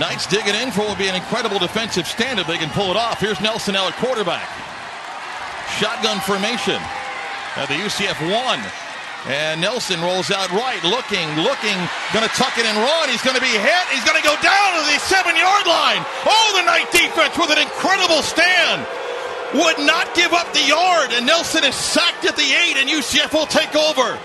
Knights digging in for what will be an incredible defensive stand if they can pull it off. Here's Nelson now at quarterback. Shotgun formation at the UCF one. And Nelson rolls out right, looking, looking, going to tuck it and run. He's going to be hit. He's going to go down to the seven yard line. Oh, the Knight defense with an incredible stand. Would not give up the yard, and Nelson is sacked at the eight, and UCF will take over.